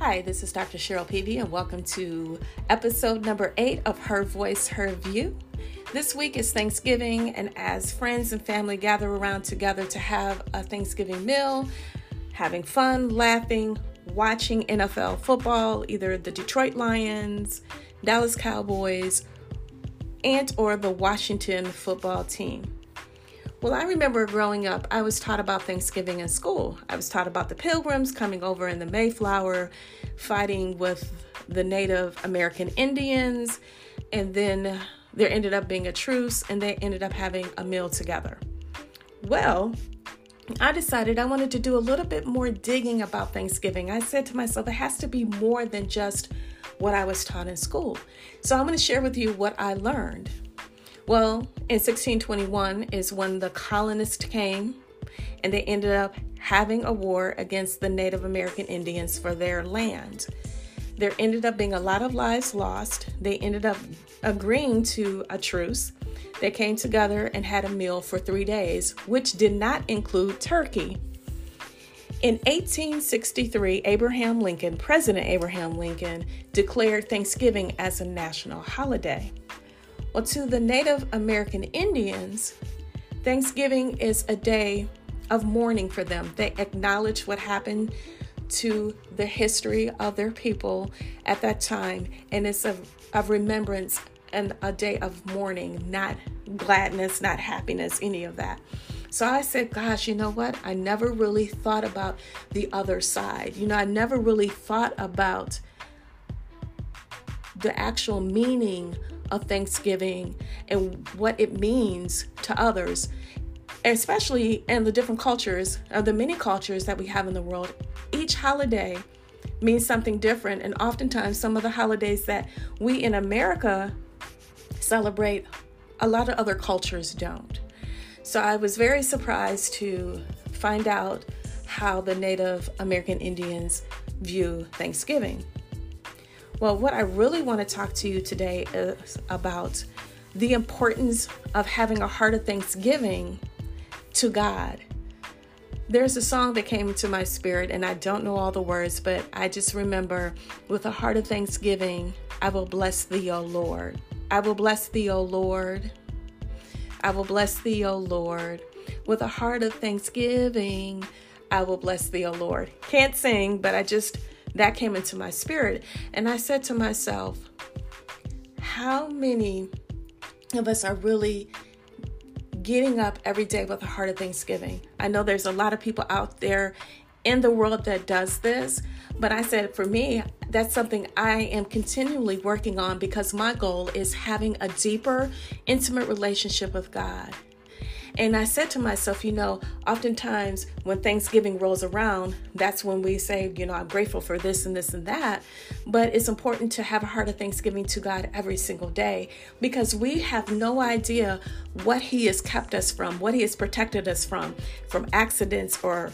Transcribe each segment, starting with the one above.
Hi, this is Dr. Cheryl Peavy, and welcome to episode number eight of Her Voice, Her View. This week is Thanksgiving, and as friends and family gather around together to have a Thanksgiving meal, having fun, laughing, watching NFL football, either the Detroit Lions, Dallas Cowboys, and or the Washington football team. Well, I remember growing up, I was taught about Thanksgiving in school. I was taught about the pilgrims coming over in the Mayflower, fighting with the Native American Indians, and then there ended up being a truce and they ended up having a meal together. Well, I decided I wanted to do a little bit more digging about Thanksgiving. I said to myself, it has to be more than just what I was taught in school. So I'm going to share with you what I learned. Well, in 1621 is when the colonists came and they ended up having a war against the Native American Indians for their land. There ended up being a lot of lives lost. They ended up agreeing to a truce. They came together and had a meal for three days, which did not include turkey. In 1863, Abraham Lincoln, President Abraham Lincoln, declared Thanksgiving as a national holiday. Well, to the Native American Indians, Thanksgiving is a day of mourning for them. They acknowledge what happened to the history of their people at that time, and it's a of remembrance and a day of mourning, not gladness, not happiness, any of that. So I said, gosh, you know what? I never really thought about the other side. You know, I never really thought about the actual meaning of Thanksgiving and what it means to others, especially in the different cultures, of the many cultures that we have in the world. Each holiday means something different, and oftentimes, some of the holidays that we in America celebrate, a lot of other cultures don't. So I was very surprised to find out how the Native American Indians view Thanksgiving. Well, what I really want to talk to you today is about the importance of having a heart of thanksgiving to God. There's a song that came into my spirit, and I don't know all the words, but I just remember with a heart of thanksgiving, I will bless thee, O Lord. I will bless thee, O Lord. I will bless thee, O Lord. With a heart of thanksgiving, I will bless thee, O Lord. Can't sing, but I just that came into my spirit. And I said to myself, how many of us are really getting up every day with a heart of thanksgiving? I know there's a lot of people out there in the world that does this, but I said for me, that's something I am continually working on because my goal is having a deeper, intimate relationship with God. And I said to myself, you know, oftentimes when Thanksgiving rolls around, that's when we say, you know, I'm grateful for this and this and that. But it's important to have a heart of thanksgiving to God every single day because we have no idea what He has kept us from, what He has protected us from, from accidents or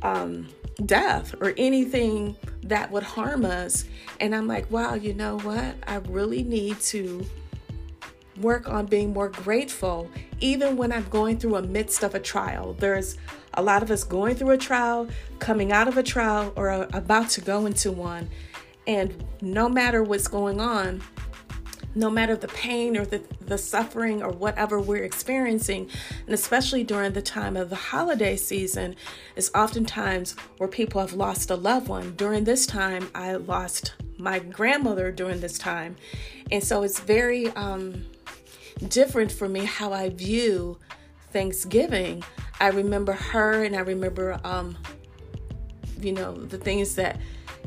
um, death or anything that would harm us. And I'm like, wow, you know what? I really need to work on being more grateful, even when I'm going through a midst of a trial. There's a lot of us going through a trial, coming out of a trial, or about to go into one. And no matter what's going on, no matter the pain or the, the suffering or whatever we're experiencing, and especially during the time of the holiday season, is oftentimes where people have lost a loved one. During this time, I lost my grandmother during this time. And so it's very um, different for me how I view Thanksgiving. I remember her and I remember, um, you know, the things that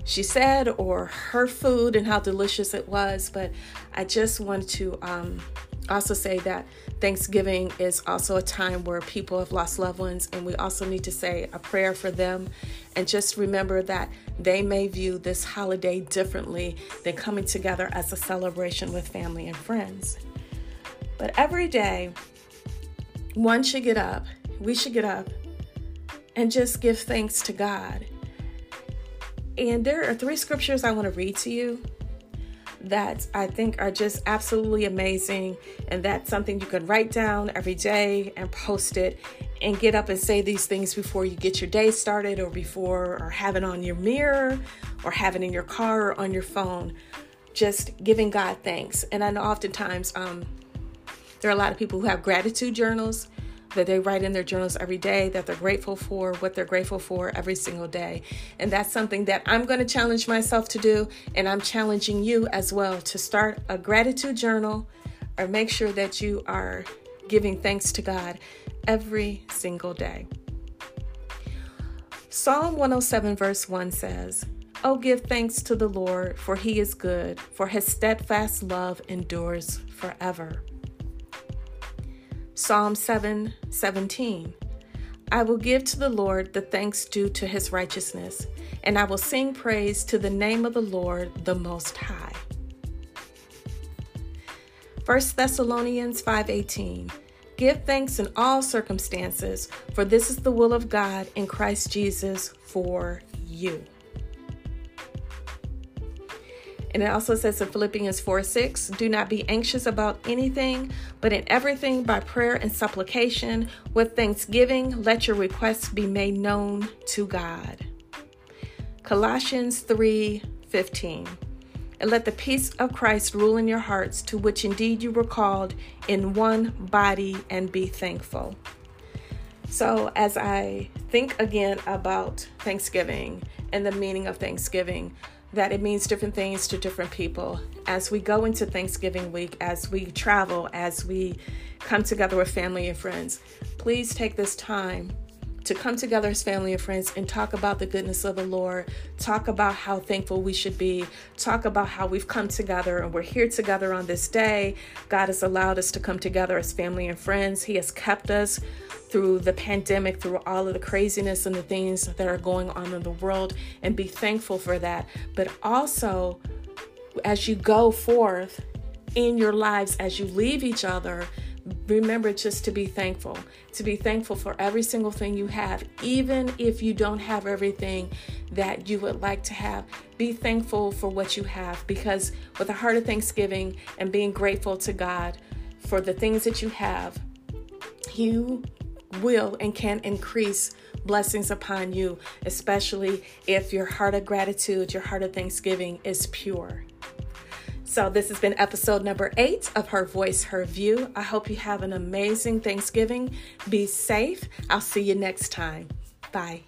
she said or her food and how delicious it was. But I just want to um, also say that Thanksgiving is also a time where people have lost loved ones, and we also need to say a prayer for them. And just remember that they may view this holiday differently than coming together as a celebration with family and friends. But every day, one should get up, we should get up and just give thanks to God. And there are three scriptures I want to read to you that I think are just absolutely amazing. And that's something you can write down every day and post it and get up and say these things before you get your day started or before or have it on your mirror or have it in your car or on your phone just giving god thanks and i know oftentimes um, there are a lot of people who have gratitude journals that they write in their journals every day that they're grateful for what they're grateful for every single day and that's something that i'm going to challenge myself to do and i'm challenging you as well to start a gratitude journal or make sure that you are giving thanks to god every single day. Psalm 107, verse 1 says, Oh, give thanks to the Lord, for he is good, for his steadfast love endures forever. Psalm 7 17. I will give to the Lord the thanks due to his righteousness, and I will sing praise to the name of the Lord the Most High. 1 Thessalonians 5:18 Give thanks in all circumstances, for this is the will of God in Christ Jesus for you. And it also says in Philippians 4 6, do not be anxious about anything, but in everything by prayer and supplication, with thanksgiving, let your requests be made known to God. Colossians 3 15 and let the peace of Christ rule in your hearts, to which indeed you were called in one body, and be thankful. So, as I think again about Thanksgiving and the meaning of Thanksgiving, that it means different things to different people. As we go into Thanksgiving week, as we travel, as we come together with family and friends, please take this time to come together as family and friends and talk about the goodness of the Lord, talk about how thankful we should be, talk about how we've come together and we're here together on this day. God has allowed us to come together as family and friends. He has kept us through the pandemic, through all of the craziness and the things that are going on in the world, and be thankful for that. But also, as you go forth in your lives, as you leave each other, remember just to be thankful, to be thankful for every single thing you have, even if you don't have everything that you would like to have. Be thankful for what you have because with a heart of thanksgiving and being grateful to God for the things that you have, you will and can increase blessings upon you, especially if your heart of gratitude, your heart of thanksgiving is pure. So, this has been episode number eight of Her Voice, Her View. I hope you have an amazing Thanksgiving. Be safe. I'll see you next time. Bye.